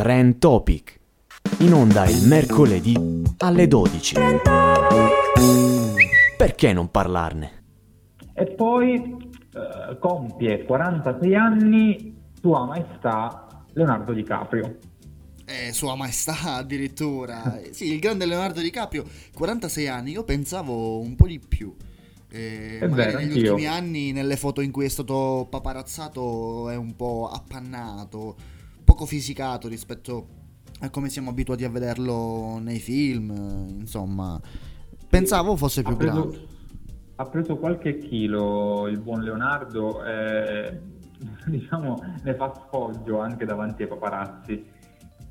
Trend Topic. In onda il mercoledì alle 12. Perché non parlarne? E poi eh, compie 46 anni Sua Maestà Leonardo DiCaprio. Eh, Sua Maestà addirittura. sì, il grande Leonardo DiCaprio, 46 anni, io pensavo un po' di più. Eh, È magari vero, negli anch'io. ultimi anni, nelle foto in cui è stato paparazzato, è un po' appannato, poco fisicato rispetto a come siamo abituati a vederlo nei film. eh, Insomma, pensavo fosse più ha preso, grande. ha preso qualche chilo il buon Leonardo e diciamo ne fa sfoggio anche davanti ai paparazzi.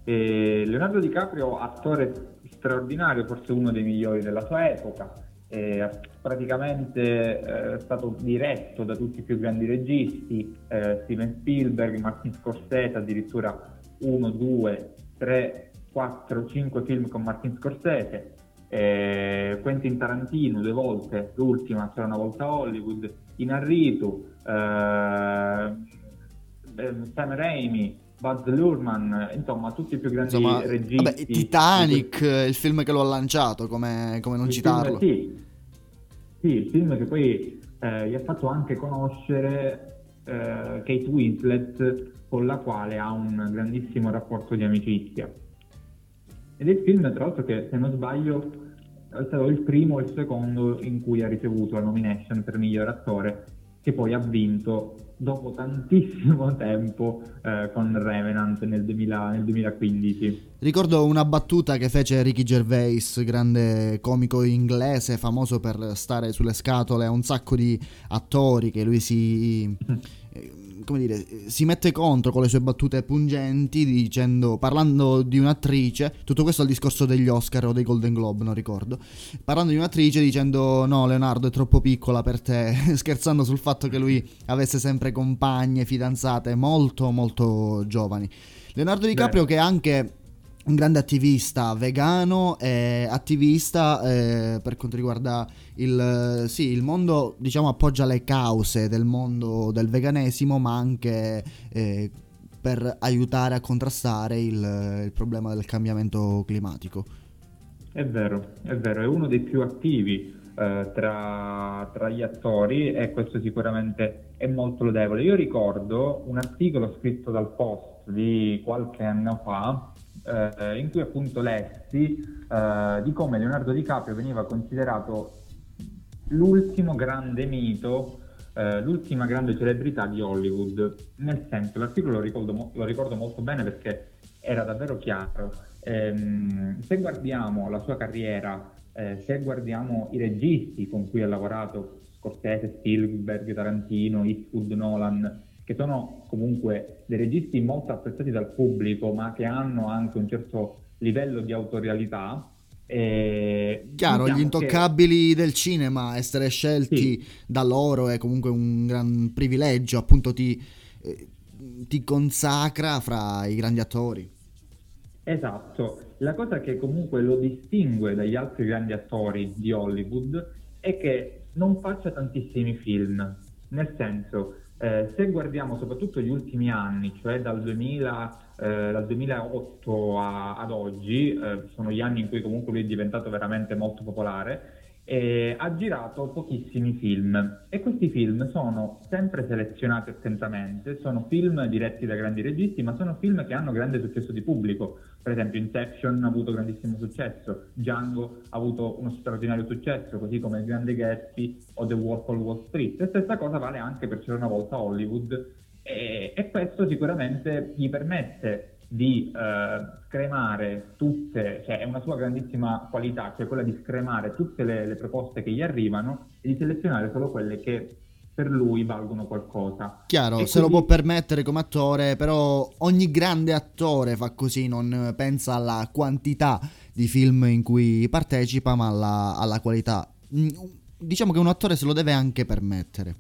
E Leonardo DiCaprio, attore straordinario, forse uno dei migliori della sua epoca, è praticamente eh, stato diretto da tutti i più grandi registi, eh, Steven Spielberg, Martin Scorsese, addirittura 1, 2, 3, 4, 5 film con Martin Scorsese, Quentin Tarantino due volte, l'ultima c'era una volta a Hollywood, Inarritu, eh, Sam Raimi, Buzz Luhrmann, insomma tutti i più grandi Insomma, registi. vabbè, Titanic, eh, il film che lo ha lanciato, come, come non Il citarlo. Film, sì. Sì, il film che poi eh, gli ha fatto anche conoscere eh, Kate Winslet, con la quale ha un grandissimo rapporto di amicizia. Ed è il film, tra l'altro, che se non sbaglio è stato il primo o il secondo in cui ha ricevuto la nomination per miglior attore, che poi ha vinto dopo tantissimo tempo eh, con Revenant nel, 2000 nel 2015. Ricordo una battuta che fece Ricky Gervais, grande comico inglese, famoso per stare sulle scatole a un sacco di attori che lui si, eh, come dire, si mette contro con le sue battute pungenti dicendo, parlando di un'attrice, tutto questo al discorso degli Oscar o dei Golden Globe, non ricordo, parlando di un'attrice dicendo no Leonardo è troppo piccola per te, scherzando sul fatto che lui avesse sempre compagne, fidanzate molto molto giovani. Leonardo DiCaprio che è anche un grande attivista vegano e attivista eh, per quanto riguarda il, sì, il mondo, diciamo, appoggia le cause del mondo del veganesimo, ma anche eh, per aiutare a contrastare il, il problema del cambiamento climatico. È vero, è vero, è uno dei più attivi eh, tra, tra gli attori e questo sicuramente è molto lodevole. Io ricordo un articolo scritto dal Post di qualche anno fa eh, in cui appunto lessi eh, di come Leonardo DiCaprio veniva considerato l'ultimo grande mito, eh, l'ultima grande celebrità di Hollywood. Nel senso, l'articolo lo ricordo, lo ricordo molto bene perché era davvero chiaro. Ehm, se guardiamo la sua carriera, eh, se guardiamo i registi con cui ha lavorato, Scorsese, Spielberg, Tarantino, Eastwood, Nolan, che sono comunque dei registi molto apprezzati dal pubblico, ma che hanno anche un certo livello di autorialità. eh, Chiaro, diciamo gli intoccabili del cinema, essere scelti Sì. da loro è comunque un gran privilegio, appunto ti, eh, ti consacra fra i grandi attori. Che, esatto, la cosa che comunque lo distingue dagli altri grandi attori di Hollywood è che non faccia tantissimi film, nel senso, eh, se guardiamo soprattutto gli ultimi anni, cioè dal 2000, eh, dal 2008 a- ad oggi, eh, sono gli anni in cui comunque lui è diventato veramente molto popolare, e ha girato pochissimi film e questi film sono sempre selezionati attentamente, sono film diretti da grandi registi, ma sono film che hanno grande successo di pubblico. Per esempio Inception ha avuto grandissimo successo, Django ha avuto uno straordinario successo, così come Il Grande Gatsby o The Wolf of Wall Street. E stessa cosa vale anche per C'era una volta Hollywood e, e questo sicuramente gli permette di eh, scremare tutte, cioè è una sua grandissima qualità, cioè quella di scremare tutte le, le proposte che gli arrivano e di selezionare solo quelle che per lui valgono qualcosa. Chiaro, E se lo quindi- può permettere come attore, però ogni grande attore fa così, non pensa alla quantità di film in cui partecipa, ma alla, alla qualità. Mm, Diciamo che un attore se lo deve anche permettere.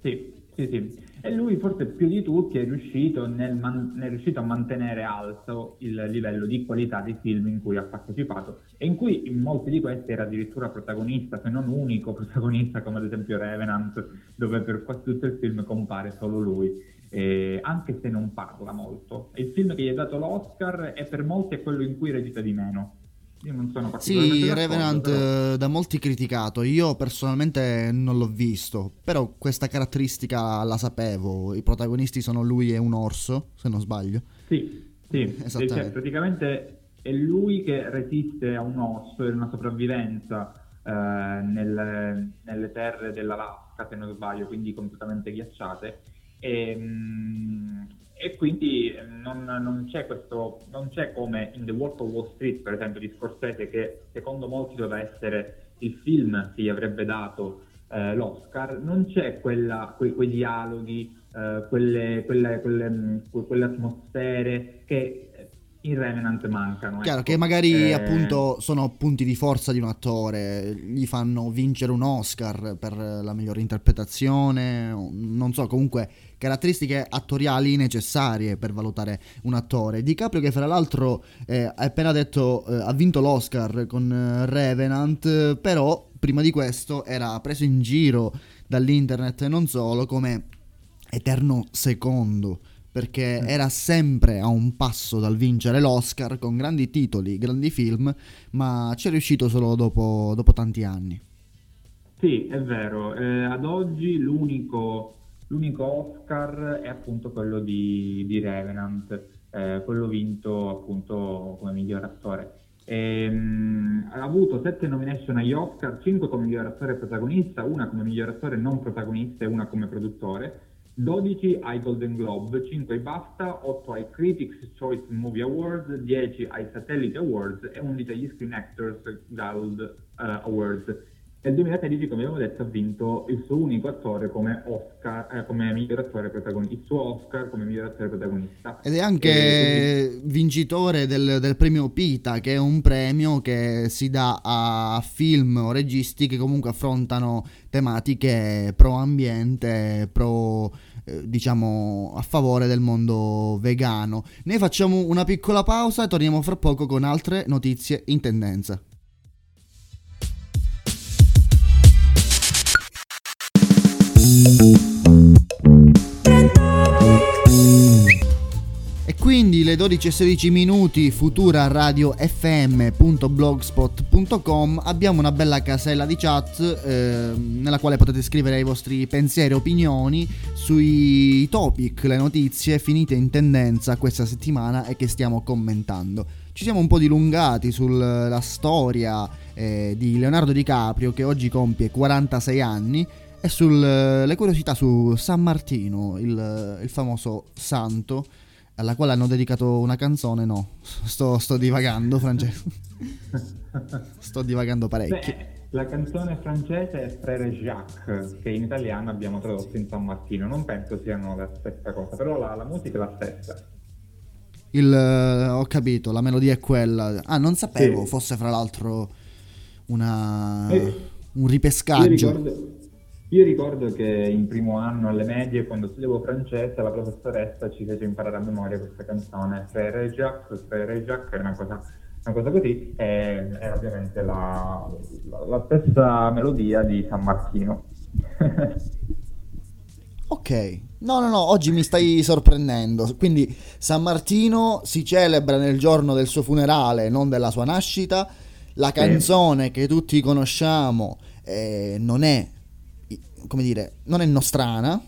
Sì, sì, sì. E lui forse più di tutti è riuscito, nel man- è riuscito a mantenere alto il livello di qualità dei film in cui ha partecipato e in cui in molti di questi era addirittura protagonista, se non unico protagonista, come ad esempio Revenant, dove per quasi tutto il film compare solo lui. eh, anche se non parla molto. Il film che gli ha dato l'Oscar e per molti è quello in cui recita di meno. Io non sono particolarmente Sì, Revenant però... Eh, da molti criticato, io personalmente non l'ho visto, però questa caratteristica la sapevo, i protagonisti sono lui e un orso, se non sbaglio. Sì, sì, cioè, praticamente è lui che resiste a un orso e una sopravvivenza eh, nel, nelle terre dell'Alaska, se non sbaglio, quindi completamente ghiacciate. E, ehm, e quindi non, non, c'è questo, non c'è come in The Wolf of Wall Street, per esempio, di Scorsese, che secondo molti doveva essere il film che gli avrebbe dato eh, l'Oscar, non c'è quella, que, quei dialoghi, eh, quelle, quelle, quelle, quelle, atmosfere che in Revenant mancano. Chiaro, ecco. che magari eh... appunto sono punti di forza di un attore, gli fanno vincere un Oscar per la migliore interpretazione, non so, comunque caratteristiche attoriali necessarie per valutare un attore. DiCaprio che fra l'altro eh, ha appena detto eh, ha vinto l'Oscar con eh, Revenant, però prima di questo era preso in giro dall'internet e non solo come eterno secondo perché mm. era sempre a un passo dal vincere l'Oscar con grandi titoli, grandi film, ma ci è riuscito solo dopo, dopo tanti anni. Sì, è vero. Eh, ad oggi l'unico L'unico Oscar è appunto quello di, di Revenant, eh, quello vinto appunto come miglior attore. E, um, ha avuto sette nomination agli Oscar, cinque come miglior attore protagonista, una come miglior attore non protagonista e una come produttore, 12 ai Golden Globe, 5 ai BAFTA, 8 ai Critics Choice Movie Awards, 10 ai Satellite Awards e 11 agli Screen Actors Guild uh, Awards. Nel 2013, come abbiamo detto, ha vinto il suo unico attore come Oscar, eh, come miglior attore protagonista, il suo Oscar come miglior attore protagonista. Ed è anche e, vincitore del, del, premio Pita, che è un premio che si dà a film o registi che comunque affrontano tematiche pro ambiente, pro eh, diciamo a favore del mondo vegano. Noi facciamo una piccola pausa e torniamo fra poco con altre notizie in tendenza. E quindi le 12 e 16 minuti futura radio fm.blogspot.com abbiamo una bella casella di chat eh, nella quale potete scrivere i vostri pensieri e opinioni sui topic, le notizie finite in tendenza questa settimana e che stiamo commentando. Ci siamo un po' dilungati sulla storia eh, di Leonardo DiCaprio che oggi compie 46 anni e sulle curiosità su San Martino, il, il, famoso santo, alla quale hanno dedicato una canzone. No, sto, sto divagando, Francesco. sto divagando parecchio. Beh, la canzone francese è Frère Jacques, che in italiano abbiamo tradotto in San Martino. Non penso siano la stessa cosa, però la, la musica è la stessa. Il, ho capito, la melodia è quella. Ah, non sapevo sì. fosse fra l'altro una, eh, un ripescaggio. Ricordo, io ricordo che in primo anno alle medie, quando studiavo francese, la professoressa ci fece imparare a memoria questa canzone, Frère Jacques, Frère Jacques, è una cosa, una cosa così, e è ovviamente la, la, la stessa melodia di San Martino. ok, no, no, no, oggi mi stai sorprendendo. Quindi San Martino si celebra nel giorno del suo funerale, non della sua nascita. La canzone che tutti conosciamo eh, non è come dire, non è nostrana.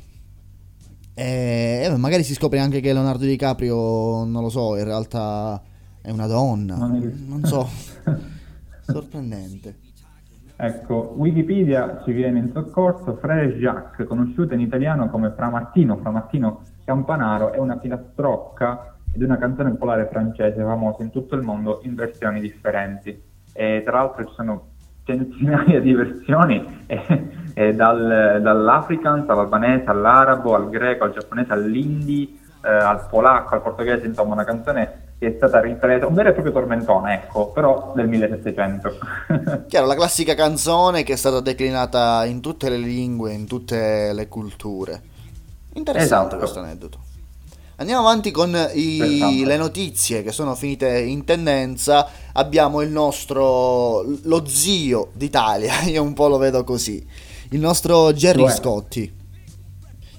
E magari si scopre anche che Leonardo DiCaprio, non lo so, in realtà è una donna. Non so. Sorprendente. Ecco, Wikipedia ci viene in soccorso. Frère Jacques, conosciuta in italiano come Fra Martino, Fra Martino Campanaro, è una filastrocca ed una canzone popolare francese famosa in tutto il mondo in versioni differenti. E tra l'altro ci sono centinaia di versioni, eh, eh, dal, dall'Afrikaans all'albanese, all'arabo, al greco, al giapponese, all'indi, eh, al polacco, al portoghese, insomma una canzone che è stata ripresa, un vero e proprio tormentone, ecco, però del 1700. Chiaro, la classica canzone che è stata declinata in tutte le lingue, in tutte le culture. Interessante esatto. questo aneddoto. Andiamo avanti con i, le notizie che sono finite in tendenza. Abbiamo il nostro, lo zio d'Italia, io un po' lo vedo così, il nostro Gerry Scotti.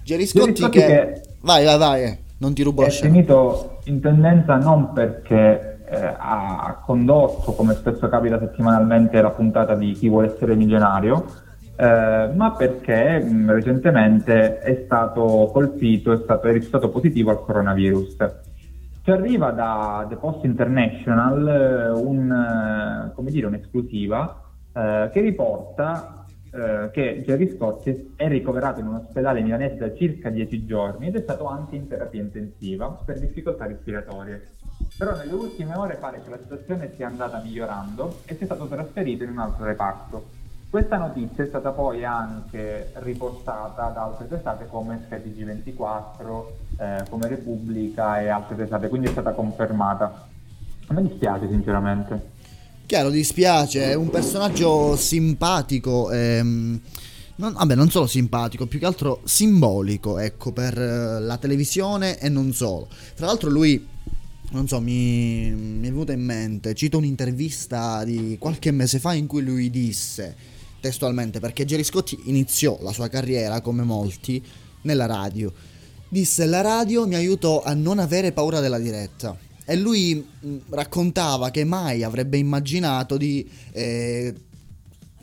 Gerry Scotti, che, che, Vai, vai, vai, eh. non ti rubo è la scena. finito in tendenza non perché eh, ha condotto, come spesso capita settimanalmente, la puntata di Chi vuole essere milionario, eh, ma perché mh, recentemente è stato colpito, è stato, è risultato positivo al coronavirus. Ci arriva da The Post International eh, un, eh, dire, un'esclusiva eh, che riporta eh, che Jerry Scotti è ricoverato in un ospedale milanese da circa 10 giorni ed è stato anche in terapia intensiva per difficoltà respiratorie. Però nelle ultime ore pare che la situazione sia andata migliorando e sia stato trasferito in un altro reparto. Questa notizia è stata poi anche riportata da altre testate come SkyTG24, eh, come Repubblica e altre testate, quindi è stata confermata. A me dispiace sinceramente. Chiaro, dispiace, è un personaggio simpatico, ehm, non, vabbè, non solo simpatico, più che altro simbolico, ecco, per eh, la televisione e non solo. Tra l'altro lui, non so, mi, mi è venuto in mente, cito un'intervista di qualche mese fa in cui lui disse, testualmente, perché Jerry Scotti iniziò la sua carriera, come molti, nella radio. Disse, la radio mi aiutò a non avere paura della diretta e lui mh, raccontava che mai avrebbe immaginato di eh,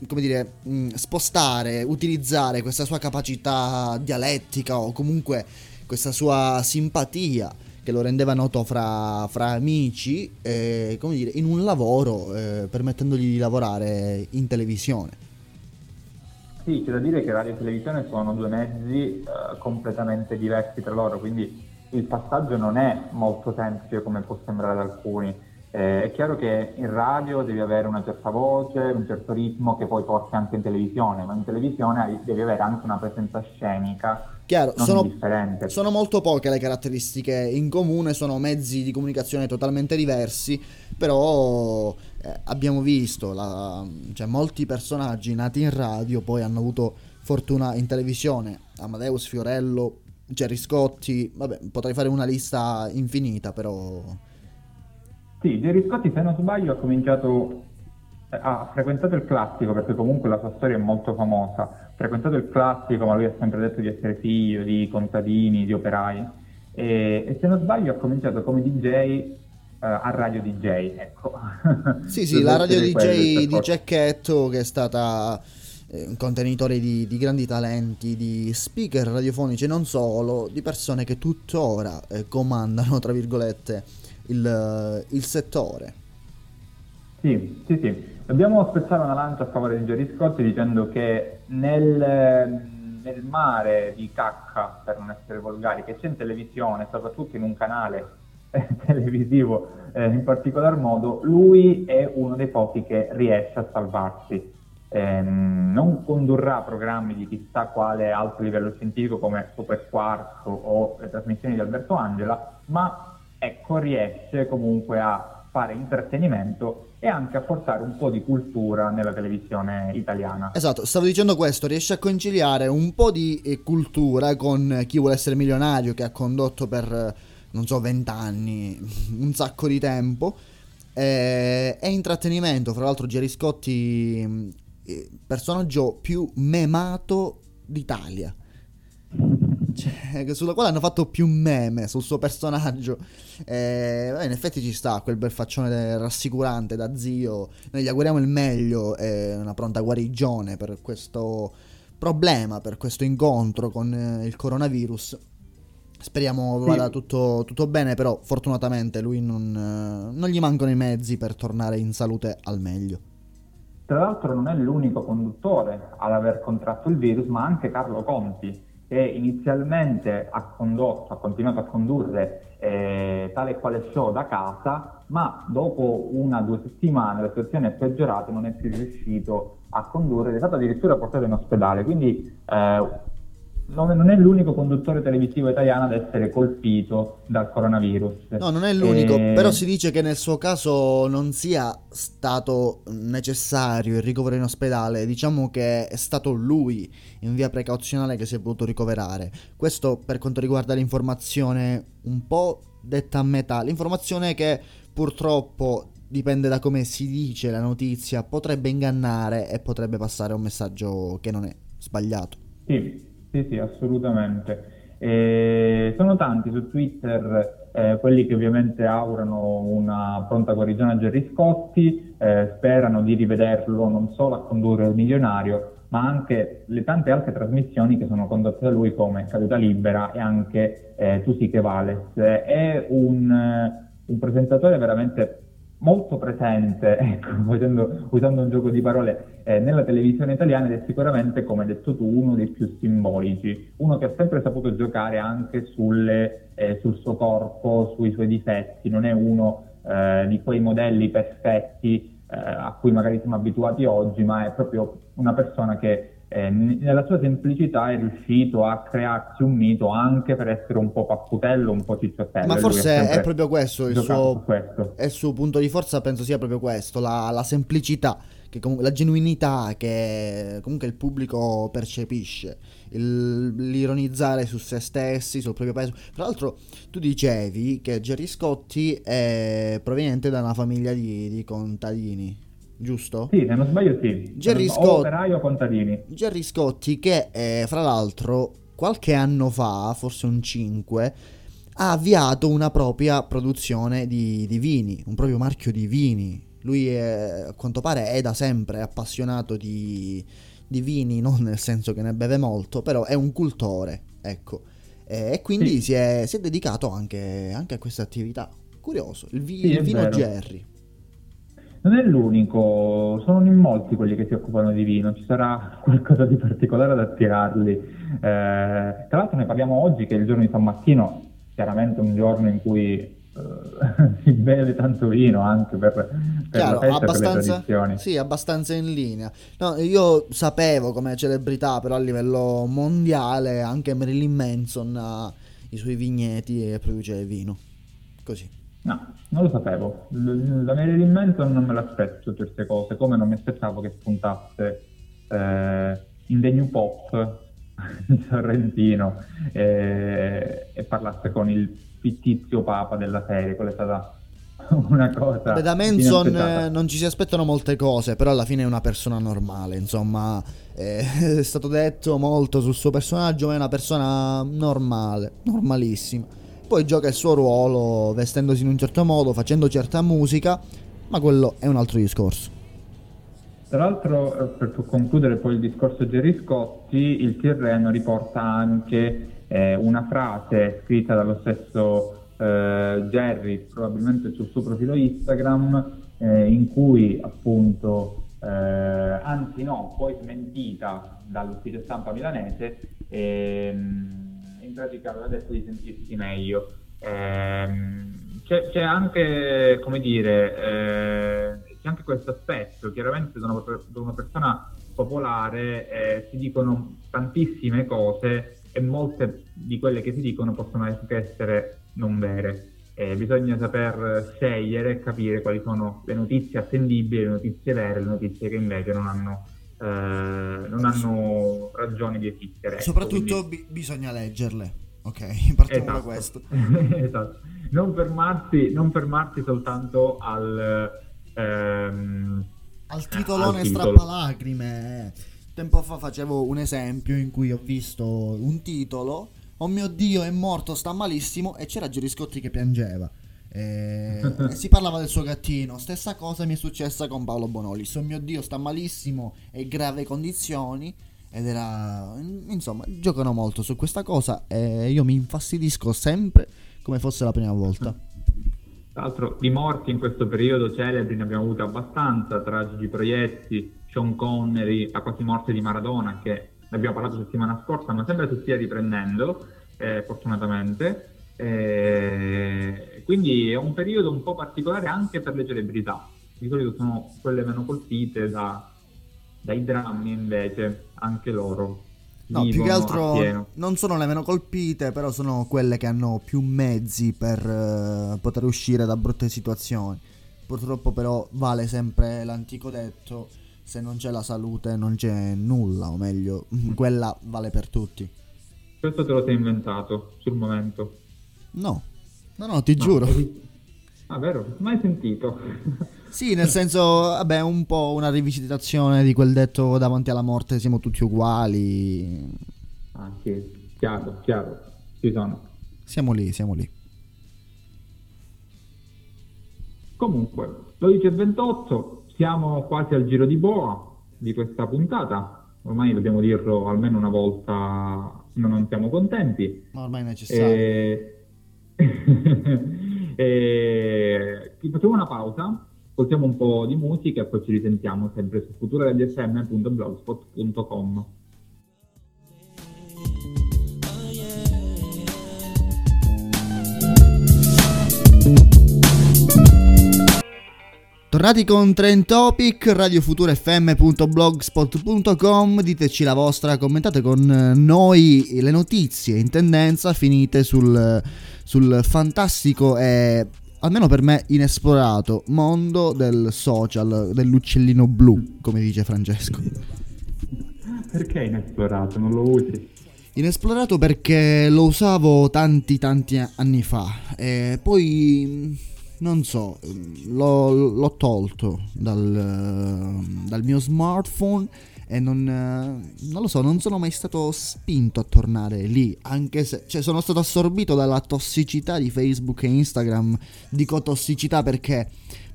come dire, mh, spostare, utilizzare questa sua capacità dialettica o comunque questa sua simpatia che lo rendeva noto fra, fra amici, eh, come dire, in un lavoro eh, permettendogli di lavorare in televisione. Sì, c'è da dire che radio e televisione sono due mezzi eh, completamente diversi tra loro, quindi il passaggio non è molto semplice come può sembrare ad alcuni. Eh, è chiaro che in radio devi avere una certa voce, un certo ritmo che poi porti anche in televisione, ma in televisione devi avere anche una presenza scenica Chiaro, sono, sono molto poche le caratteristiche in comune, sono mezzi di comunicazione totalmente diversi, però eh, abbiamo visto, la, cioè, molti personaggi nati in radio poi hanno avuto fortuna in televisione, Amadeus Fiorello, Gerry Scotti, vabbè, potrei fare una lista infinita, però... Sì, Jerry Scotti, se non sbaglio, ha cominciato, eh, ha frequentato il classico, perché comunque la sua storia è molto famosa, frequentato il classico, ma lui ha sempre detto di essere figlio di contadini, di operai, e, e se non sbaglio ha cominciato come DJ eh, a Radio DJ, ecco. Sì, sì, la radio DJ di percorso. Cecchetto che è stata eh, un contenitore di, di grandi talenti, di speaker radiofonici e non solo, di persone che tuttora eh, comandano, tra virgolette, il, il settore. Sì, sì, sì. Dobbiamo spezzare una lancia a favore di Jerry Scotti dicendo che nel, nel mare di cacca, per non essere volgari, che c'è in televisione, soprattutto in un canale eh, televisivo eh, in particolar modo, lui è uno dei pochi che riesce a salvarsi. Ehm, non condurrà programmi di chissà quale alto livello scientifico come Super Quark o le trasmissioni di Alberto Angela, ma ecco, riesce comunque a fare intrattenimento e anche a portare un po' di cultura nella televisione italiana. Esatto, stavo dicendo questo, riesce a conciliare un po' di eh, cultura con chi vuole essere milionario che ha condotto per, eh, non so, vent'anni, un sacco di tempo, eh, e intrattenimento, fra l'altro Gerry Scotti, eh, personaggio più memato d'Italia. Cioè, sulla quale hanno fatto più meme sul suo personaggio. Eh, in effetti ci sta quel bel faccione rassicurante da zio. Noi gli auguriamo il meglio e una pronta guarigione per questo problema, per questo incontro con eh, il coronavirus. Speriamo Sì. vada tutto, tutto bene, però fortunatamente lui non, eh, non gli mancano i mezzi per tornare in salute al meglio. Tra l'altro non è l'unico conduttore ad aver contratto il virus, ma anche Carlo Conti, che inizialmente ha condotto, ha continuato a condurre eh, tale e quale show da casa, ma dopo una o due settimane la situazione è peggiorata e non è più riuscito a condurre, è stato addirittura portato in ospedale. Quindi eh, non, è, non è l'unico conduttore televisivo italiano ad essere colpito dal coronavirus. No, non è l'unico, Eh, però si dice che nel suo caso non sia stato necessario il ricovero in ospedale, diciamo che è stato lui in via precauzionale che si è potuto ricoverare. Questo per quanto riguarda l'informazione un po' detta a metà, l'informazione che purtroppo dipende da come si dice la notizia, potrebbe ingannare e potrebbe passare un messaggio che non è sbagliato. Sì, sì, sì, assolutamente. E sono tanti su Twitter eh, quelli che ovviamente augurano una pronta guarigione a Gerry Scotti, eh, sperano di rivederlo non solo a condurre il milionario, ma anche le tante altre trasmissioni che sono condotte da lui come Caduta Libera e anche eh, Tu sì che vales. È un, un presentatore veramente molto presente, ecco, facendo, usando un gioco di parole, eh, nella televisione italiana ed è sicuramente, come hai detto tu, uno dei più simbolici, uno che ha sempre saputo giocare anche sulle, eh, sul suo corpo, sui suoi difetti, non è uno eh, di quei modelli perfetti eh, a cui magari siamo abituati oggi, ma è proprio una persona che eh, nella sua semplicità è riuscito a crearsi un mito anche per essere un po' papputello, un po' cicciottello. Ma forse è proprio questo il suo, questo. il suo, punto di forza, penso sia proprio questo, la, la semplicità, com- la genuinità che comunque il pubblico percepisce, il, l'ironizzare su se stessi, sul proprio peso. Tra l'altro tu dicevi che Gerry Scotti è proveniente da una famiglia di, di contadini giusto? Sì, se non sbaglio sì. Gerry Scotti, operaio contadini. Gerry Scotti che eh, fra l'altro qualche anno fa, forse un 5, ha avviato una propria produzione di, di vini, un proprio marchio di vini. Lui è, a quanto pare è da sempre appassionato di, di vini, non nel senso che ne beve molto, però è un cultore, ecco. E, e quindi sì. si, è, si, è, dedicato anche, anche a questa attività. Curioso, il, vi, sì, il vino vero. Non è l'unico, sono in molti quelli che si occupano di vino, ci sarà qualcosa di particolare ad attirarli. Eh, tra l'altro ne parliamo oggi che è il giorno di San Martino, chiaramente un giorno in cui eh, si beve tanto vino anche per, per Chiaro, festa per le tradizioni. Sì, abbastanza in linea. No, io sapevo come celebrità, però a livello mondiale anche Marilyn Manson ha i suoi vigneti e produce vino. Così. No, non lo sapevo. Da Marilyn Manson non me l'aspetto queste cose, come non mi aspettavo che spuntasse eh, in The New Pop in Sorrentino eh, e parlasse con il fittizio papa della serie, quella è stata una cosa. Beh, da Manson eh, non ci si aspettano molte cose, però alla fine è una persona normale, insomma, eh, è stato detto molto sul suo personaggio, ma è una persona normale, normalissima poi gioca il suo ruolo vestendosi in un certo modo, facendo certa musica, ma quello è un altro discorso. Tra l'altro, eh, per concludere poi il discorso Gerry Scotti, il Tirreno riporta anche eh, una frase scritta dallo stesso eh, Jerry, probabilmente sul suo profilo Instagram, eh, in cui appunto, eh, anzi no, poi smentita dall'ufficio stampa milanese, ehm, pratica aveva detto di sentirsi meglio. Ehm, c'è, c'è, anche, come dire, eh, c'è anche questo aspetto, chiaramente da una, una persona popolare eh, si dicono tantissime cose e molte di quelle che si dicono possono anche essere non vere. Eh, bisogna saper scegliere e capire quali sono le notizie attendibili, le notizie vere, le notizie che invece non hanno eh, non hanno ragioni di esistere. Ecco, Soprattutto quindi... b- bisogna leggerle. Ok, partiamo esatto. da questo. esatto. Non fermarsi, non fermarsi soltanto al, ehm, al titolone al titolo. strappalacrime. Tempo fa facevo un esempio in cui ho visto un titolo. Oh mio dio, è morto, sta malissimo. E c'era Gerry Scotti che piangeva. E... si parlava del suo gattino. Stessa cosa mi è successa con Paolo Bonolis. Oh mio dio, sta malissimo, è in grave condizioni. Ed era. Insomma, giocano molto su questa cosa. E io mi infastidisco sempre come fosse la prima volta. Tra l'altro, di morti in questo periodo celebri ne abbiamo avuto abbastanza. Tra Gigi Proietti, Sean Connery, la quasi morte di Maradona, che ne abbiamo parlato settimana scorsa, ma sembra si stia riprendendo, eh, fortunatamente. Eh, quindi è un periodo un po' particolare anche per le celebrità. Di solito sono quelle meno colpite da, dai drammi, invece, anche loro. No, più che altro non sono le meno colpite, però sono quelle che hanno più mezzi per uh, poter uscire da brutte situazioni. Purtroppo però vale sempre l'antico detto, se non c'è la salute non c'è nulla, o meglio, mm. quella vale per tutti. Questo te lo sei inventato sul momento. No, no, no, ti no, giuro. Ah, vero? Mai sentito. sì, nel senso, vabbè, un po' una rivisitazione di quel detto davanti alla morte siamo tutti uguali. Ah, sì, chiaro, chiaro. ci sono. Siamo lì, siamo lì. Comunque, 12 e 28, siamo quasi al giro di boa di questa puntata. Ormai dobbiamo dirlo almeno una volta, non siamo contenti. Ma ormai è necessario. E... e... Facciamo una pausa, ascoltiamo un po' di musica e poi ci risentiamo sempre su futuradiofm.blogspot.com. Tornati con Trend Topic, radiofuturefm.blogspot.com, diteci la vostra, commentate con noi le notizie in tendenza finite sul, sul fantastico e almeno per me inesplorato mondo del social, dell'uccellino blu, come dice Francesco. Perché inesplorato? Non lo usi? Inesplorato perché lo usavo tanti tanti anni fa e poi non so, l'ho, l'ho tolto dal, dal, mio smartphone e non, non, lo so, non sono mai stato spinto a tornare lì, anche se cioè, sono stato assorbito dalla tossicità di Facebook e Instagram. Dico tossicità perché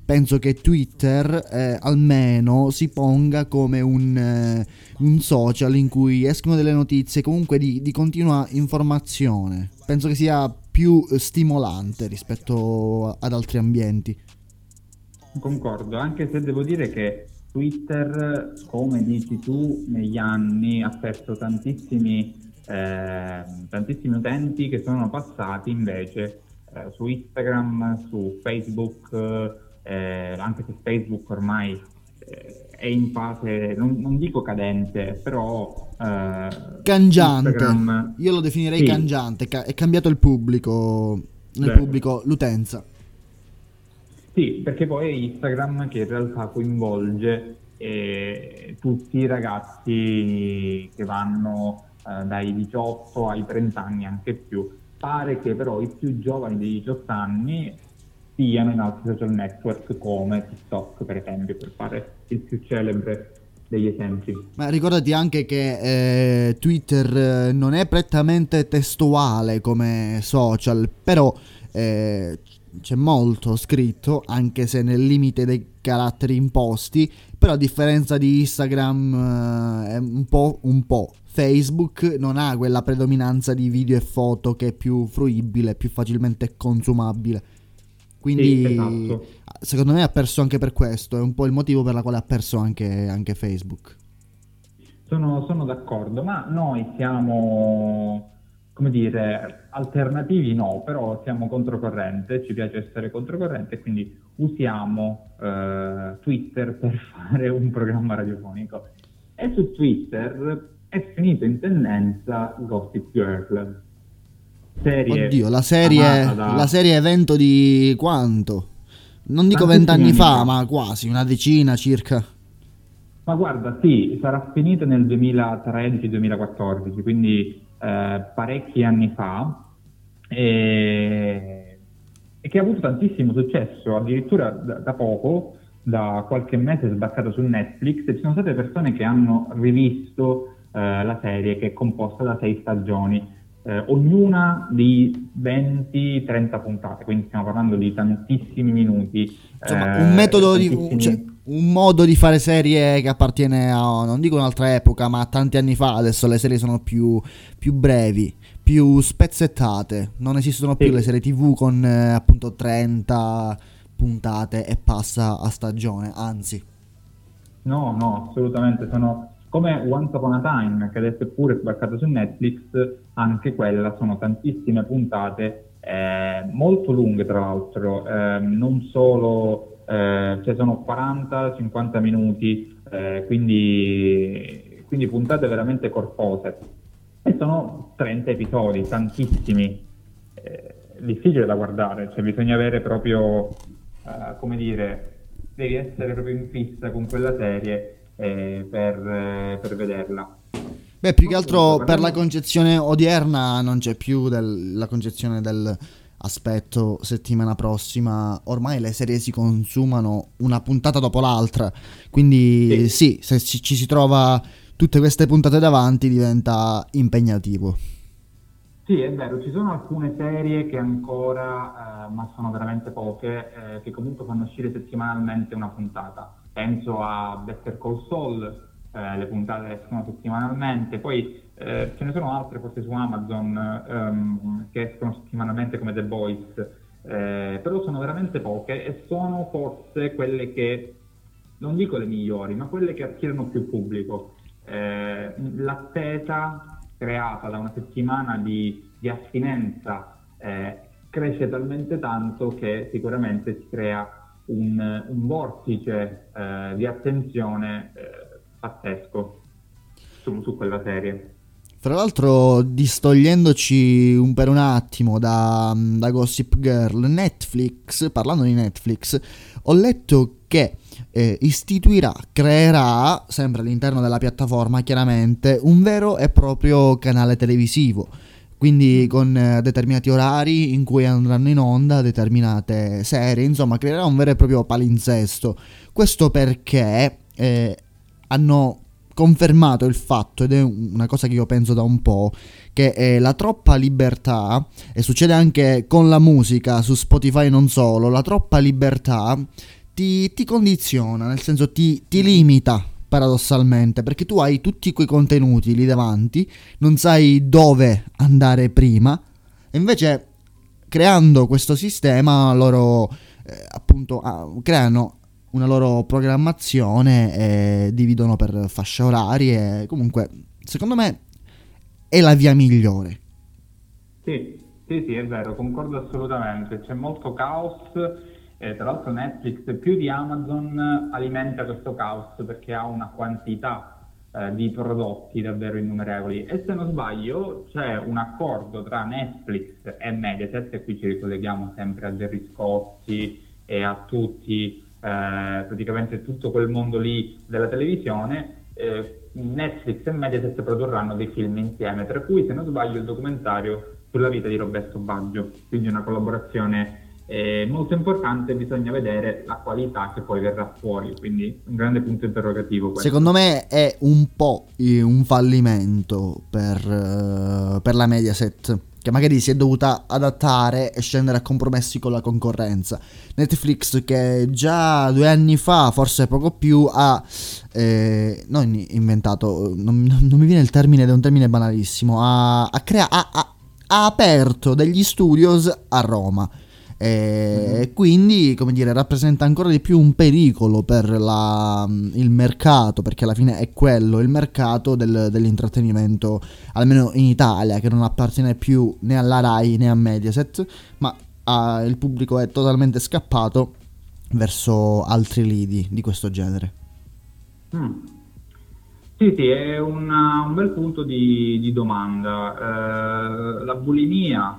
penso che Twitter eh, almeno si ponga come un, eh, un, social in cui escono delle notizie comunque di, di continua informazione. Penso che sia più stimolante rispetto ad altri ambienti. Concordo, anche se devo dire che Twitter, come dici tu, negli anni ha perso tantissimi, eh, tantissimi utenti che sono passati invece eh, su Instagram, su Facebook, eh, anche se Facebook ormai eh, è in fase, non, non dico cadente, però... Eh, cangiante. Instagram... Io lo definirei sì. cangiante, ca- è cambiato il pubblico, Beh. pubblico, l'utenza. Sì, perché poi è Instagram che in realtà coinvolge eh, tutti i ragazzi che vanno eh, dai 18 ai 30 anni, anche più. Pare che però i più giovani dei 18 anni siano in altri social network come TikTok per esempio, per fare il più celebre degli esempi. Ma ricordati anche che eh, Twitter eh, non è prettamente testuale come social, però eh, c'è molto scritto, anche se nel limite dei caratteri imposti, però a differenza di Instagram eh, è un po', un po'. Facebook non ha quella predominanza di video e foto che è più fruibile, più facilmente consumabile. Quindi sì, esatto. secondo me ha perso anche per questo, è un po' il motivo per la quale ha perso anche, anche Facebook. Sono, sono, d'accordo, ma noi siamo, come dire, alternativi no, però siamo controcorrente, ci piace essere controcorrente, quindi usiamo eh, Twitter per fare un programma radiofonico. E su Twitter è finito in tendenza Gossip Girl serie Oddio, la serie, da... la serie evento di quanto? Non dico vent'anni fa, ma quasi, una decina circa. Ma guarda, sì, sarà finito nel 2013-2014, quindi eh, parecchi anni fa, e... e, che ha avuto tantissimo successo, addirittura da, da poco, da qualche mese è sbarcato su Netflix, e ci sono state persone che hanno rivisto eh, la serie che è composta da sei stagioni eh, ognuna di 20-30 puntate, quindi stiamo parlando di tantissimi minuti. Insomma, eh, un metodo di... Cioè, un modo di fare serie che appartiene a, non dico un'altra epoca, ma a tanti anni fa, adesso le serie sono più, più brevi, più spezzettate, non esistono più sì. le serie tv con eh, appunto 30 puntate e passa a stagione, anzi. No, no, assolutamente, sono come Once Upon a Time, che adesso è pure sbarcata su Netflix, anche quella sono tantissime puntate, eh, molto lunghe tra l'altro, eh, non solo, eh, cioè sono 40-50 minuti, eh, quindi, quindi puntate veramente corpose. E sono 30 episodi, tantissimi, eh, difficile da guardare, cioè bisogna avere proprio, eh, come dire, devi essere proprio in fissa con quella serie eh, per, eh, per, vederla. Beh, più che altro per la concezione odierna non c'è più del, la concezione del aspetto settimana prossima. Ormai le serie si consumano una puntata dopo l'altra, quindi sì, sì se ci, ci si trova tutte queste puntate davanti diventa impegnativo. Sì, è vero, ci sono alcune serie che ancora, eh, ma sono veramente poche, eh, che comunque fanno uscire settimanalmente una puntata. Penso a Better Call Saul, eh, le puntate escono settimanalmente, poi eh, ce ne sono altre forse su Amazon ehm, che escono settimanalmente come The Boys, eh, però sono veramente poche e sono forse quelle che, non dico le migliori, ma quelle che attirano più pubblico. Eh, l'attesa creata da una settimana di, di astinenza eh, cresce talmente tanto che sicuramente si crea un, un vortice eh, di attenzione eh, pazzesco su, su, quella serie. Tra l'altro, distogliendoci un, per un attimo da, da Gossip Girl, Netflix, parlando di Netflix, ho letto che eh, istituirà, creerà, sempre all'interno della piattaforma chiaramente, un vero e proprio canale televisivo. Quindi con eh, determinati orari in cui andranno in onda determinate serie, insomma creerà un vero e proprio palinsesto. Questo perché eh, hanno confermato il fatto, ed è una cosa che io penso da un po', che eh, la troppa libertà, e succede anche con la musica su Spotify non solo, la troppa libertà ti, ti condiziona, nel senso ti, ti limita paradossalmente, perché tu hai tutti quei contenuti lì davanti, non sai dove andare prima, e invece creando questo sistema loro eh, appunto ah, creano una loro programmazione dividono per fasce orarie, comunque secondo me è la via migliore. Sì, sì, sì, è vero, concordo assolutamente, c'è molto caos eh, tra l'altro Netflix più di Amazon alimenta questo caos perché ha una quantità eh, di prodotti davvero innumerevoli. E se non sbaglio c'è un accordo tra Netflix e Mediaset e qui ci ricolleghiamo sempre a Gerry Scotti e a tutti praticamente tutto quel mondo lì della televisione eh, Netflix e Mediaset produrranno dei film insieme tra cui se non sbaglio il documentario sulla vita di Roberto Baggio quindi una collaborazione è molto importante, bisogna vedere la qualità che poi verrà fuori, quindi un grande punto interrogativo. Questo. Secondo me è un po' un fallimento per, per la Mediaset che magari si è dovuta adattare e scendere a compromessi con la concorrenza. Netflix che già due anni fa, forse poco più, ha eh, non inventato, non, non, mi viene il termine, è un termine banalissimo, ha, ha, crea- ha, ha aperto degli studios a Roma e mm-hmm. quindi come dire rappresenta ancora di più un pericolo per la, il mercato perché alla fine è quello il mercato del, dell'intrattenimento almeno in Italia che non appartiene più né alla RAI né a Mediaset ma ah, il pubblico è totalmente scappato verso altri lidi di questo genere mm. Sì, sì, è una, un bel punto di, di domanda. Eh, la bulimia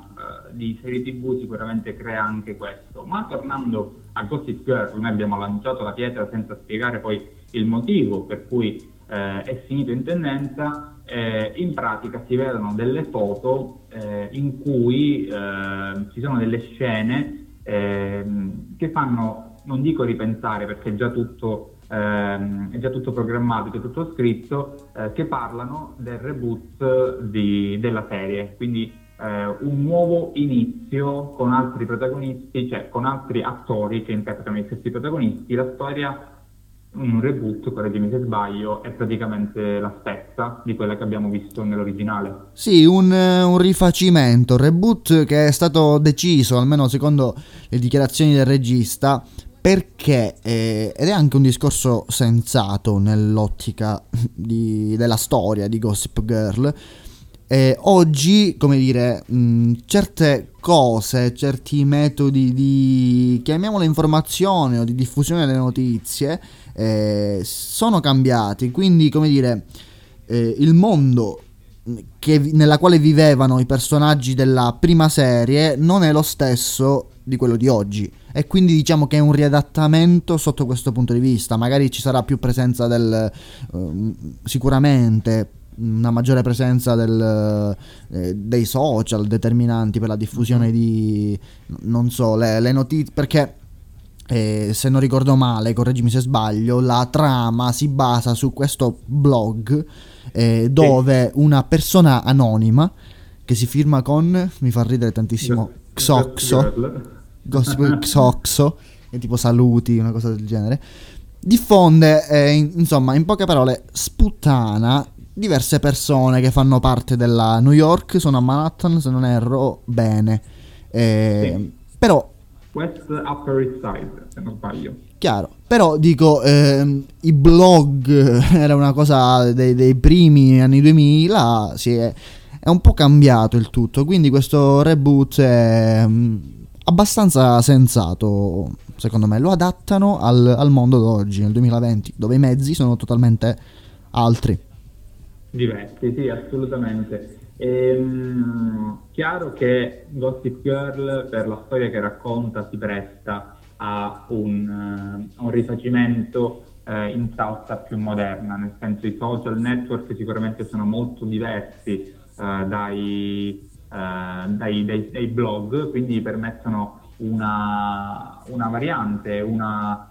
di serie tv sicuramente crea anche questo. Ma tornando a Gossip Girl, noi abbiamo lanciato la pietra senza spiegare poi il motivo per cui eh, è finito in tendenza, eh, in pratica si vedono delle foto eh, in cui eh, ci sono delle scene ehm, che fanno, non dico ripensare perché è già tutto, ehm, è già tutto programmato, è tutto scritto, eh, che parlano del reboot di, della serie. Quindi eh, un nuovo inizio con altri protagonisti, cioè con altri attori che interpretano gli stessi protagonisti. La storia, un reboot, correggimi se sbaglio, è praticamente la stessa di quella che abbiamo visto nell'originale. Sì, un, un rifacimento, un reboot che è stato deciso, almeno secondo le dichiarazioni del regista, perché, eh, ed è anche un discorso sensato nell'ottica di, della storia di Gossip Girl, eh, oggi, come dire, mh, certe cose, certi metodi di, chiamiamole informazione o di diffusione delle notizie, eh, sono cambiati. Quindi, come dire, eh, il mondo che, nella quale vivevano i personaggi della prima serie non è lo stesso di quello di oggi e quindi diciamo che è un riadattamento sotto questo punto di vista magari ci sarà più presenza del uh, sicuramente una maggiore presenza del, eh, dei social determinanti per la diffusione di, non so, le, le notizie, perché eh, se non ricordo male, correggimi se sbaglio, la trama si basa su questo blog eh, dove una persona anonima che si firma con, mi fa ridere tantissimo, Xoxo, Gossip Xoxo, è tipo saluti, una cosa del genere, diffonde, eh, in, insomma, in poche parole, sputtana diverse persone che fanno parte della New York, sono a Manhattan, se non erro, bene. Eh, sì. Però... West Upper East Side, se non sbaglio. Chiaro, però dico, ehm, i blog era una cosa dei, dei primi anni 2000, si è, è, un po' cambiato il tutto, quindi questo reboot è mm, abbastanza sensato, secondo me, lo adattano al, al mondo d'oggi, nel 2020, dove i mezzi sono totalmente altri. Diversi, sì, assolutamente. Ehm, chiaro che Gossip Girl, per la storia che racconta, si presta a un, uh, un rifacimento uh, in salsa più moderna, nel senso i social network sicuramente sono molto diversi uh, dai, dai, dai, dai, blog, quindi permettono una, una variante, una,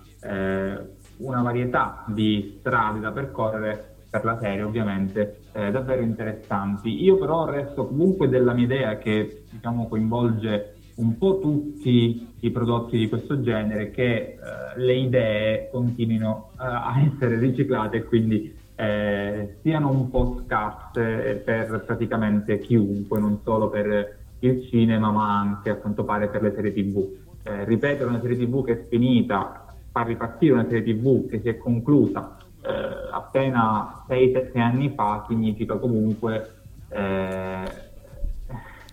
una varietà di strade da percorrere per la serie ovviamente eh, davvero interessanti. Io però resto comunque della mia idea che diciamo, coinvolge un po' tutti i prodotti di questo genere che eh, le idee continuino eh, a essere riciclate e quindi eh, siano un po' scarse per praticamente chiunque, non solo per il cinema ma anche a quanto pare per le serie tv. Eh, ripetere una serie tv che è finita, far ripartire una serie tv che si è conclusa appena 6-7 anni fa significa comunque eh,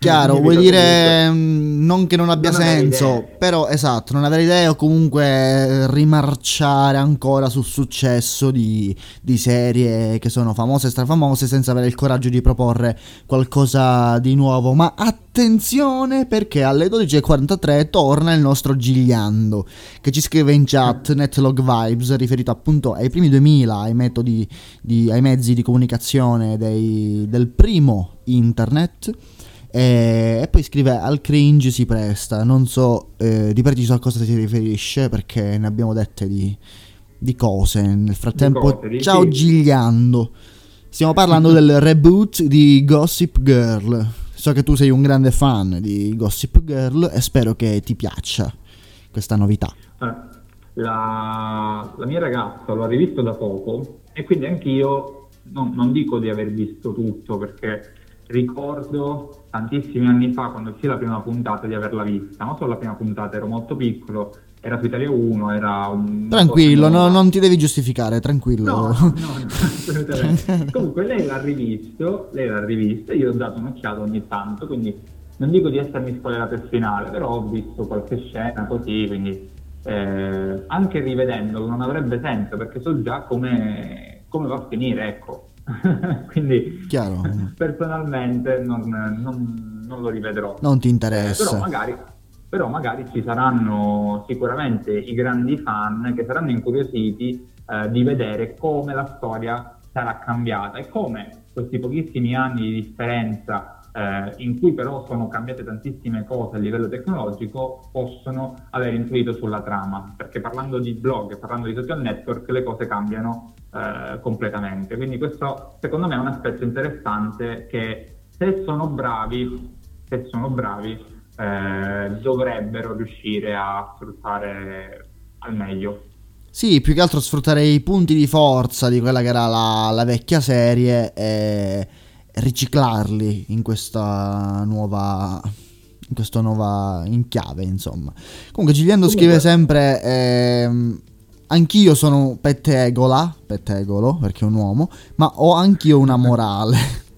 Chiaro, vuoi dire mm, non che non abbia non senso, però esatto, non avere idee o comunque rimarciare ancora sul successo di, di, serie che sono famose e strafamose senza avere il coraggio di proporre qualcosa di nuovo. Ma attenzione perché alle 12.43 torna il nostro Gigliando che ci scrive in chat Netlog Vibes riferito appunto ai primi 2000, ai metodi, di, ai mezzi di comunicazione dei, del primo internet e, e, poi scrive al cringe si presta. Non so eh, di preciso a cosa si riferisce perché ne abbiamo dette di, di cose. Nel frattempo, cose, ciao Gigliando. Stiamo parlando del reboot di Gossip Girl. So che tu sei un grande fan di Gossip Girl e spero che ti piaccia questa novità. Eh, la, la mia ragazza lo ha rivisto da poco e quindi anch'io non, non dico di aver visto tutto perché ricordo tantissimi anni fa, quando uscì la prima puntata, di averla vista. Non solo la prima puntata, ero molto piccolo, era su Italia 1, era un... Tranquillo, no, non ti devi giustificare, tranquillo. No, no, no assolutamente. Comunque lei l'ha rivisto, lei l'ha rivisto, io ho dato un'occhiata ogni tanto, quindi non dico di essermi spoilerato il finale, però ho visto qualche scena così, quindi eh, anche rivedendolo non avrebbe senso, perché so già come, come va a finire, ecco. Quindi Chiaro. personalmente non, non, non, lo rivedrò. Non ti interessa. Però magari, però magari, ci saranno sicuramente i grandi fan che saranno incuriositi eh, di vedere come la storia sarà cambiata e come questi pochissimi anni di differenza eh, in cui però sono cambiate tantissime cose a livello tecnologico, possono aver influito sulla trama, perché parlando di blog, parlando di social network, le cose cambiano eh, completamente. Quindi questo secondo me è un aspetto interessante che se sono bravi, se sono bravi eh, dovrebbero riuscire a sfruttare al meglio. Sì, più che altro sfruttare i punti di forza di quella che era la, la vecchia serie e riciclarli in questa nuova in questa nuova in chiave insomma. Comunque Gigliando scrive sempre ehm, anch'io sono pettegola pettegolo perché è un uomo ma ho anch'io una morale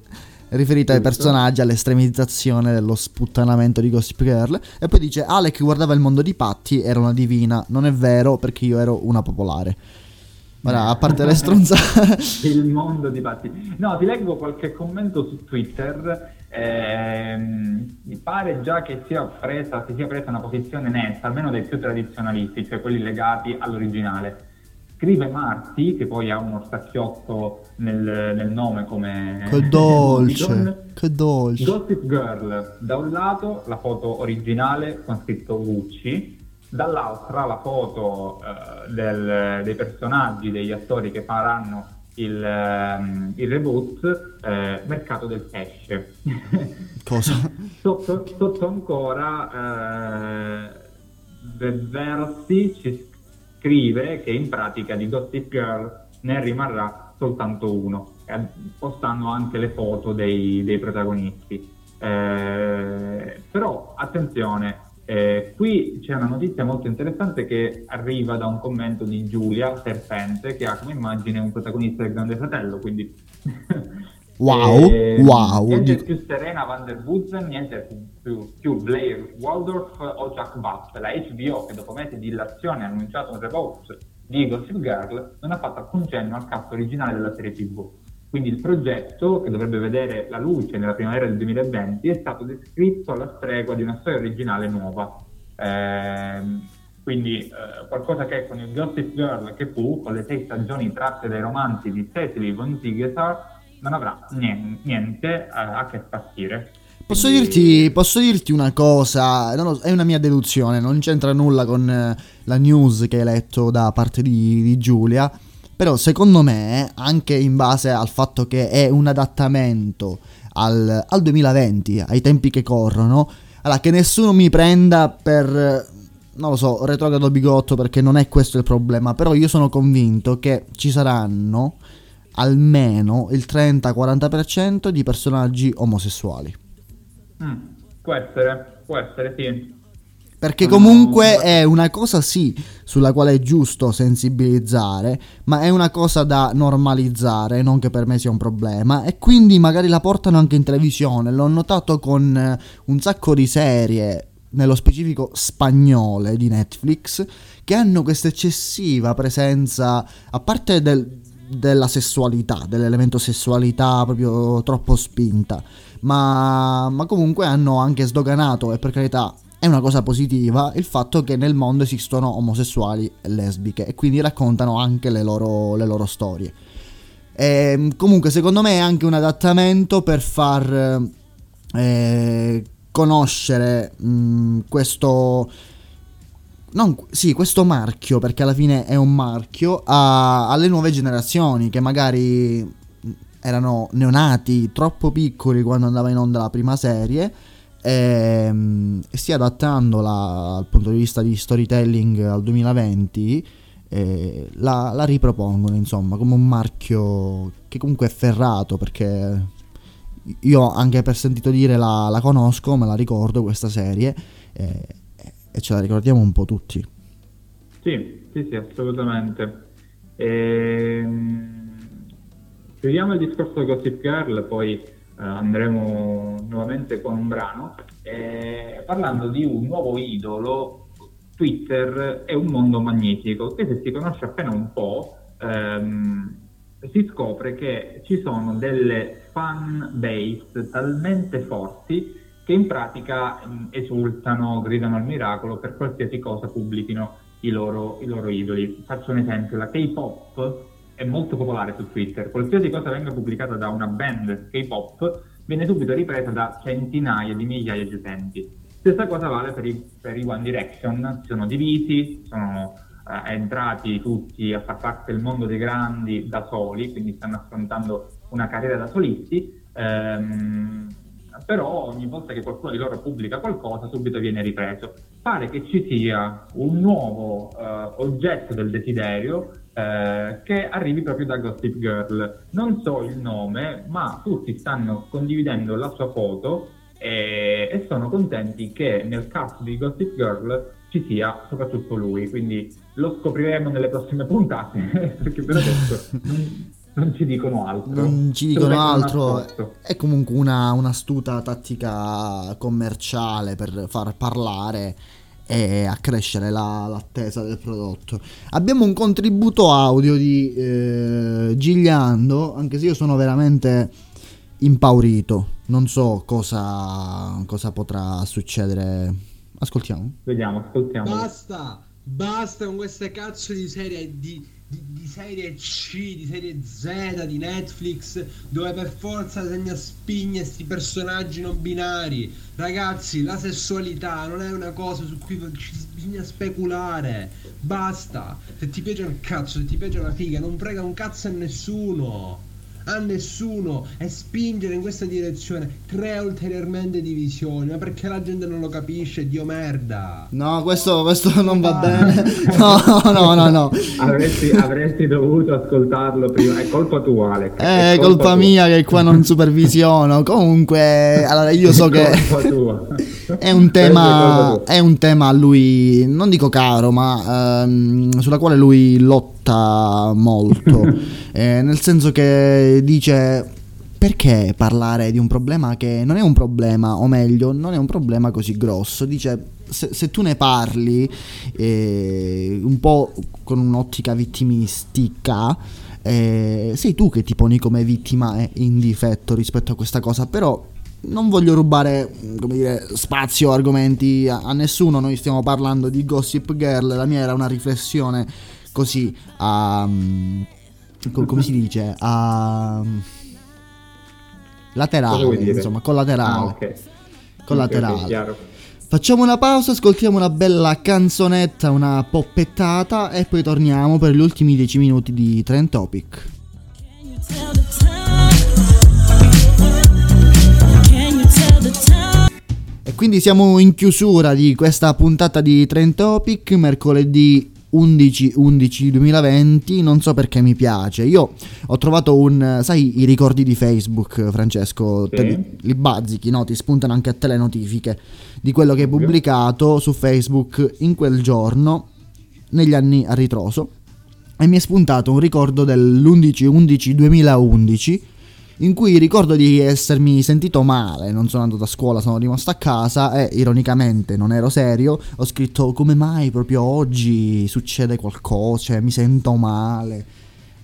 riferita ai personaggi all'estremizzazione dello sputtanamento di Gossip Girl e poi dice Alec guardava il mondo di Patti era una divina. Non è vero perché io ero una popolare Ora, a parte le stronzate... il mondo di Patti. No, ti leggo qualche commento su Twitter. Ehm, mi pare già che sia presa, si sia presa una posizione netta, almeno dai più tradizionalisti, cioè quelli legati all'originale. Scrive Marti, che poi ha uno stacchiotto nel, nel nome come... Che dolce, che dolce. Gossip Girl, da un lato la foto originale con scritto Gucci, dall'altra la foto eh, del, dei personaggi, degli attori che faranno il, um, il reboot eh, Mercato del Pesce. Cosa? sotto, sotto, ancora eh, Versi ci scrive che in pratica di Gossip Girl ne rimarrà soltanto uno, postando anche le foto dei, dei protagonisti. Eh, però attenzione, eh, qui c'è una notizia molto interessante che arriva da un commento di Giulia Serpente che ha come immagine un protagonista del Grande Fratello, quindi wow, eh, wow. Niente più Serena Van der Woodsen, niente più, più Blair Waldorf o Jack Butt. La HBO che dopo mesi di illazione ha annunciato un reboot di Gossip Girl non ha fatto alcun cenno al cast originale della serie TV. Quindi il progetto, che dovrebbe vedere la luce nella primavera del 2020, è stato descritto alla stregua di una storia originale nuova. Eh, quindi eh, qualcosa che con il Gossip Girl che fu, con le sei stagioni tratte dai romanzi di Cecily von Ziegesar, non avrà niente, niente eh, a che spartire. Posso dirti, posso dirti, una cosa, no, è una mia deduzione, non c'entra nulla con eh, la news che hai letto da parte di, di Giulia però secondo me, anche in base al fatto che è un adattamento al, al 2020, ai tempi che corrono, allora che nessuno mi prenda per, non lo so, retrogrado bigotto perché non è questo il problema, però io sono convinto che ci saranno almeno il 30-40% di personaggi omosessuali. Mm, può essere, può essere, sì. Perché comunque è una cosa sì sulla quale è giusto sensibilizzare, ma è una cosa da normalizzare, non che per me sia un problema. E quindi magari la portano anche in televisione. L'ho notato con eh, un sacco di serie, nello specifico spagnole di Netflix, che hanno questa eccessiva presenza, a parte del, della sessualità, dell'elemento sessualità proprio troppo spinta, ma, ma comunque hanno anche sdoganato, e per carità è una cosa positiva il fatto che nel mondo esistono omosessuali e lesbiche e quindi raccontano anche le loro, le loro storie. E, ehm, comunque secondo me è anche un adattamento per far eh, conoscere mh, mm, questo... Non, sì, questo marchio, perché alla fine è un marchio, a, alle nuove generazioni che magari erano neonati troppo piccoli quando andava in onda la prima serie e, ehm, stia adattandola dal punto di vista di storytelling al 2020 eh, la, la, ripropongono insomma come un marchio che comunque è ferrato perché io anche per sentito dire la, la conosco, me la ricordo questa serie eh, e ce la ricordiamo un po' tutti. Sì, sì, sì, assolutamente. Ehm, chiudiamo il discorso Gossip Girl, poi andremo nuovamente con un brano, eh, parlando di un nuovo idolo, Twitter è un mondo magnifico, che se si conosce appena un po', ehm, si scopre che ci sono delle fan base talmente forti che in pratica mh, esultano, gridano al miracolo per qualsiasi cosa pubblichino i loro, i loro idoli. Faccio un esempio, la K-pop è molto popolare su Twitter. Qualsiasi cosa venga pubblicata da una band K-pop viene subito ripresa da centinaia di migliaia di utenti. Stessa cosa vale per i, per i One Direction, si sono divisi, sono eh, entrati tutti a far parte del mondo dei grandi da soli, quindi stanno affrontando una carriera da solisti. Ehm, però ogni volta che qualcuno di loro pubblica qualcosa subito viene ripreso. Pare che ci sia un nuovo eh, oggetto del desiderio eh, che arrivi proprio da Gossip Girl. Non so il nome, ma tutti stanno condividendo la sua foto e, e sono contenti che nel cast di Gossip Girl ci sia soprattutto lui, quindi lo scopriremo nelle prossime puntate, perché per adesso non, non ci dicono altro. Non ci dicono altro. È comunque una, un'astuta tattica commerciale per far parlare e accrescere la, l'attesa del prodotto. Abbiamo un contributo audio di eh, Gigliando, anche se io sono veramente impaurito. Non so cosa, cosa potrà succedere. Ascoltiamo. Vediamo, ascoltiamo. Basta, basta con queste cazzo di serie di, di, di serie C, di serie Z di Netflix, dove per forza bisogna spingere questi personaggi non binari. Ragazzi, la sessualità non è una cosa su cui bisogna speculare. Basta. Se ti piace un cazzo, se ti piace una figa, non prega un cazzo a nessuno a nessuno e spingere in questa direzione crea ulteriormente divisioni. Ma perché la gente non lo capisce? Dio merda. No questo, questo non va bene. No no no no. Avresti, avresti dovuto ascoltarlo prima. È colpa tua Alex. È, è colpa, colpa mia che qua non supervisiono. Comunque allora io so che è un tema è un tema a lui non dico caro ma ehm, sulla quale lui lotta molto. Eh, nel senso che dice perché parlare di un problema che non è un problema, o meglio, non è un problema così grosso. Dice se, se tu ne parli eh, un po' con un'ottica vittimistica, eh, sei tu che ti poni come vittima in difetto rispetto a questa cosa, però non voglio rubare dire, spazio argomenti a, a, nessuno, noi stiamo parlando di Gossip Girl, la mia era una riflessione così a... Um, come si dice? A... Laterale, insomma, collaterale. Ah, okay. Collaterale. Okay, okay, Facciamo una pausa, ascoltiamo una bella canzonetta, una poppettata e poi torniamo per gli ultimi 10 minuti di Trend Topic. E quindi siamo in chiusura di questa puntata di Trend Topic, mercoledì 11 11 2020 non so perché mi piace io ho trovato un sai i ricordi di Facebook Francesco sì. te, li bazzichi no? ti spuntano anche a te le notifiche di quello che hai pubblicato su Facebook in quel giorno negli anni a ritroso e mi è spuntato un ricordo dell'11 11 2011 in cui ricordo di essermi sentito male, non sono andato a scuola, sono rimasto a casa e ironicamente non ero serio, ho scritto come mai proprio oggi succede qualcosa, cioè mi sento male.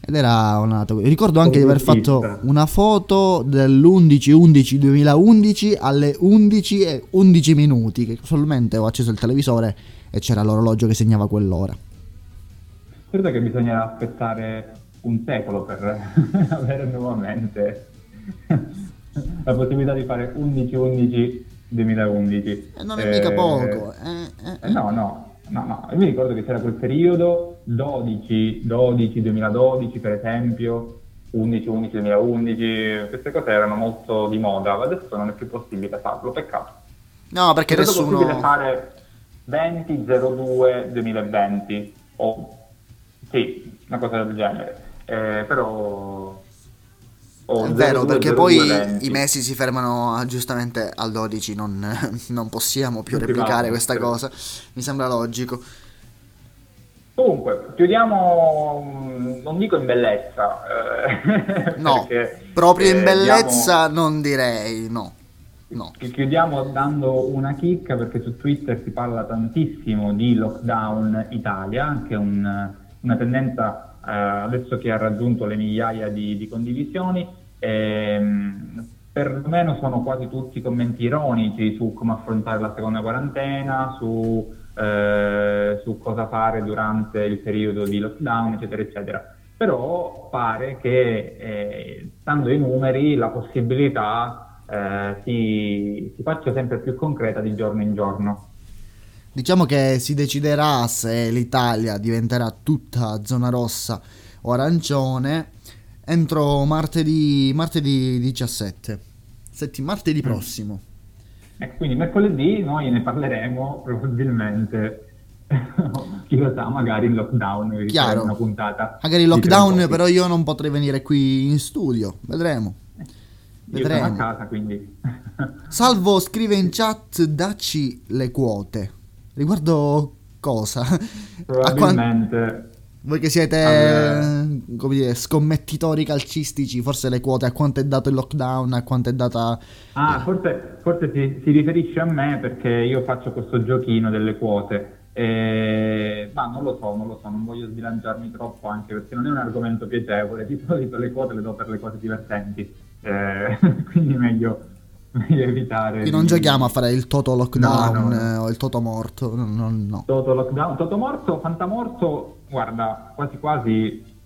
Ed era una... Ricordo anche di aver fatto una foto dell'11-11-2011 alle 11 e 11 minuti, che casualmente ho acceso il televisore e c'era l'orologio che segnava quell'ora. Credo che bisognerà aspettare un secolo per avere nuovamente la possibilità di fare 11-11 2011. E non è eh, mica poco. Eh, eh, eh, no, no, no, no. Io mi ricordo che c'era quel periodo 12, 12, 2012 per esempio, 11, 11, 2011, queste cose erano molto di moda, adesso non è più possibile farlo, peccato. No, perché è nessuno... possibile fare 20, 02, 2020 o sì, una cosa del genere eh, però... Oh, è vero, 02, perché 02, poi 20. i mesi si fermano giustamente al 12, non, non possiamo più replicare questa cosa, mi sembra logico. Comunque, chiudiamo, mm, non dico in bellezza. Eh, no, proprio in bellezza diamo, non direi, no. no. Chiudiamo dando una chicca perché su Twitter si parla tantissimo di lockdown Italia, che è un, una tendenza eh, adesso che ha raggiunto le migliaia di, di condivisioni, ehm, perlomeno sono quasi tutti commenti ironici su come affrontare la seconda quarantena, su, eh, su cosa fare durante il periodo di lockdown, eccetera, eccetera. Però pare che, eh, stando ai numeri, la possibilità eh, si, si faccia sempre più concreta di giorno in giorno. Diciamo che si deciderà se l'Italia diventerà tutta zona rossa o arancione entro martedì, martedì 17, Setti, martedì mm. prossimo. Eh, quindi mercoledì noi ne parleremo probabilmente chi lo sa, magari in lockdown. Chiaro. Una puntata magari in lockdown, però io non potrei venire qui in studio. Vedremo. Vedremo. Io sono a casa, quindi. Salvo scrive in chat, dacci le quote. Riguardo cosa? Probabilmente. Voi che siete allora. come dire, scommettitori calcistici, forse le quote a quanto è dato il lockdown, a quanto è data... Ah, forse, forse si, si, riferisce a me perché io faccio questo giochino delle quote. Eh, ma non lo so, non lo so, non voglio sbilanciarmi troppo anche perché non è un argomento piacevole, di solito le quote le do per le cose divertenti, eh, quindi meglio evitare. Qui non di... giochiamo a fare il Toto Lockdown no, no, no. Eh, o il Toto Morto. No, Toto Lockdown, Toto Morto, Fantamorto, guarda, quasi quasi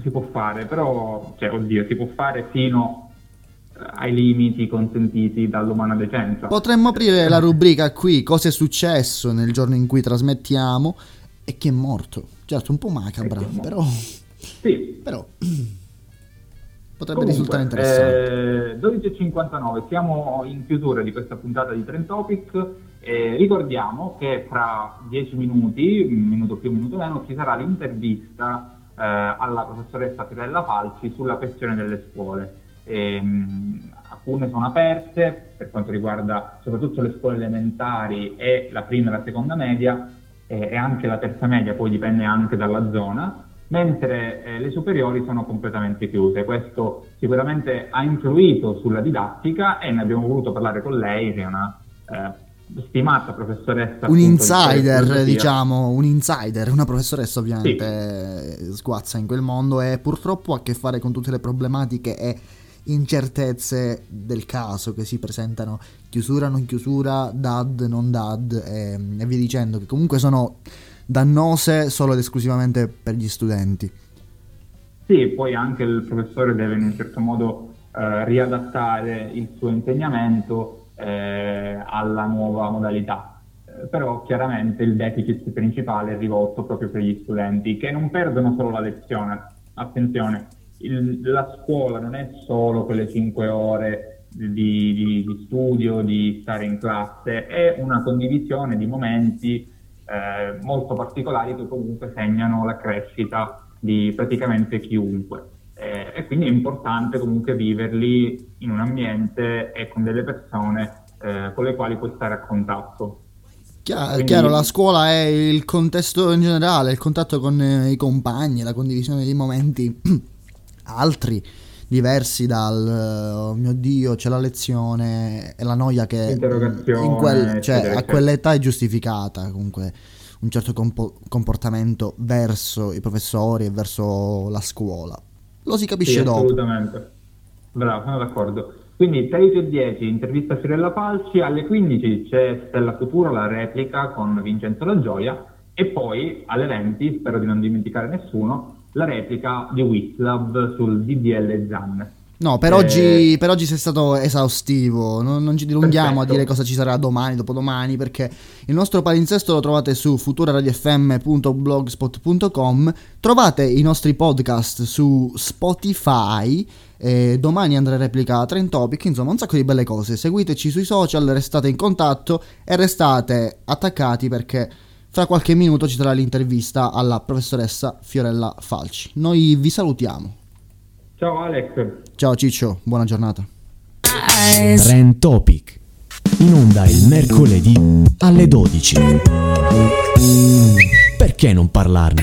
si può fare, però, cioè, oddio, si può fare fino eh, ai limiti consentiti dall'umana decenza. Potremmo aprire la rubrica qui, cosa è successo nel giorno in cui trasmettiamo e chi è morto. Certo, un po' macabra, però... Sì. Però... Potrebbe Comunque, risultare interessante. Eh, 12.59, siamo in chiusura di questa puntata di Trend Topic. Eh, ricordiamo che fra 10 minuti, un minuto più, un minuto meno, ci sarà l'intervista eh, alla professoressa Pirella Falci sulla questione delle scuole. E, mh, alcune sono aperte per quanto riguarda soprattutto le scuole elementari e la prima e la seconda media e anche la terza media, poi dipende anche dalla zona mentre eh, le superiori sono completamente chiuse. Questo sicuramente ha influito sulla didattica e ne abbiamo voluto parlare con lei, che è una eh, stimata professoressa. Un insider, diciamo, un insider, una professoressa ovviamente sì. sguazza in quel mondo e purtroppo ha a che fare con tutte le problematiche e incertezze del caso che si presentano, chiusura, non chiusura, dad, non dad e, e via dicendo, che comunque sono dannose solo ed esclusivamente per gli studenti. Sì, poi anche il professore deve in un certo modo eh, riadattare il suo insegnamento eh, alla nuova modalità. Eh, però chiaramente il deficit principale è rivolto proprio per gli studenti che non perdono solo la lezione. Attenzione, il, la scuola non è solo quelle 5 ore di, di, di, studio, di stare in classe, è una condivisione di momenti eh, molto particolari che comunque segnano la crescita di praticamente chiunque. Eh, e quindi è importante comunque viverli in un ambiente e con delle persone eh, con le quali puoi stare a contatto. Chiaro, quindi... chiaro, la scuola è il contesto in generale, il contatto con eh, i compagni, la condivisione di momenti altri diversi dal oh mio dio c'è la lezione e la noia che quel, cioè, a quell'età è giustificata comunque un certo compo- comportamento verso i professori e verso la scuola. Lo si capisce sì, dopo. assolutamente. Bravo sono d'accordo. Quindi 13 e 10 intervista a Cirella Falci alle 15 c'è Stella Futuro la replica con Vincenzo La Gioia e poi alle 20 spero di non dimenticare nessuno la replica di Wislav sul DDL ZAN. No, per, eh... oggi, per, oggi, sei stato esaustivo, non, non ci dilunghiamo Perfetto. a dire cosa ci sarà domani, dopodomani, perché il nostro palinsesto lo trovate su futuraradiofm.blogspot.com, trovate i nostri podcast su Spotify, eh, domani andrà a replica Trend Topic, insomma un sacco di belle cose, seguiteci sui social, restate in contatto e restate attaccati perché tra qualche minuto ci sarà l'intervista alla professoressa Fiorella Falci. Noi vi salutiamo. Ciao Alex. Ciao Ciccio, buona giornata. Trend Topic. In onda il mercoledì alle 12. Perché non parlarne?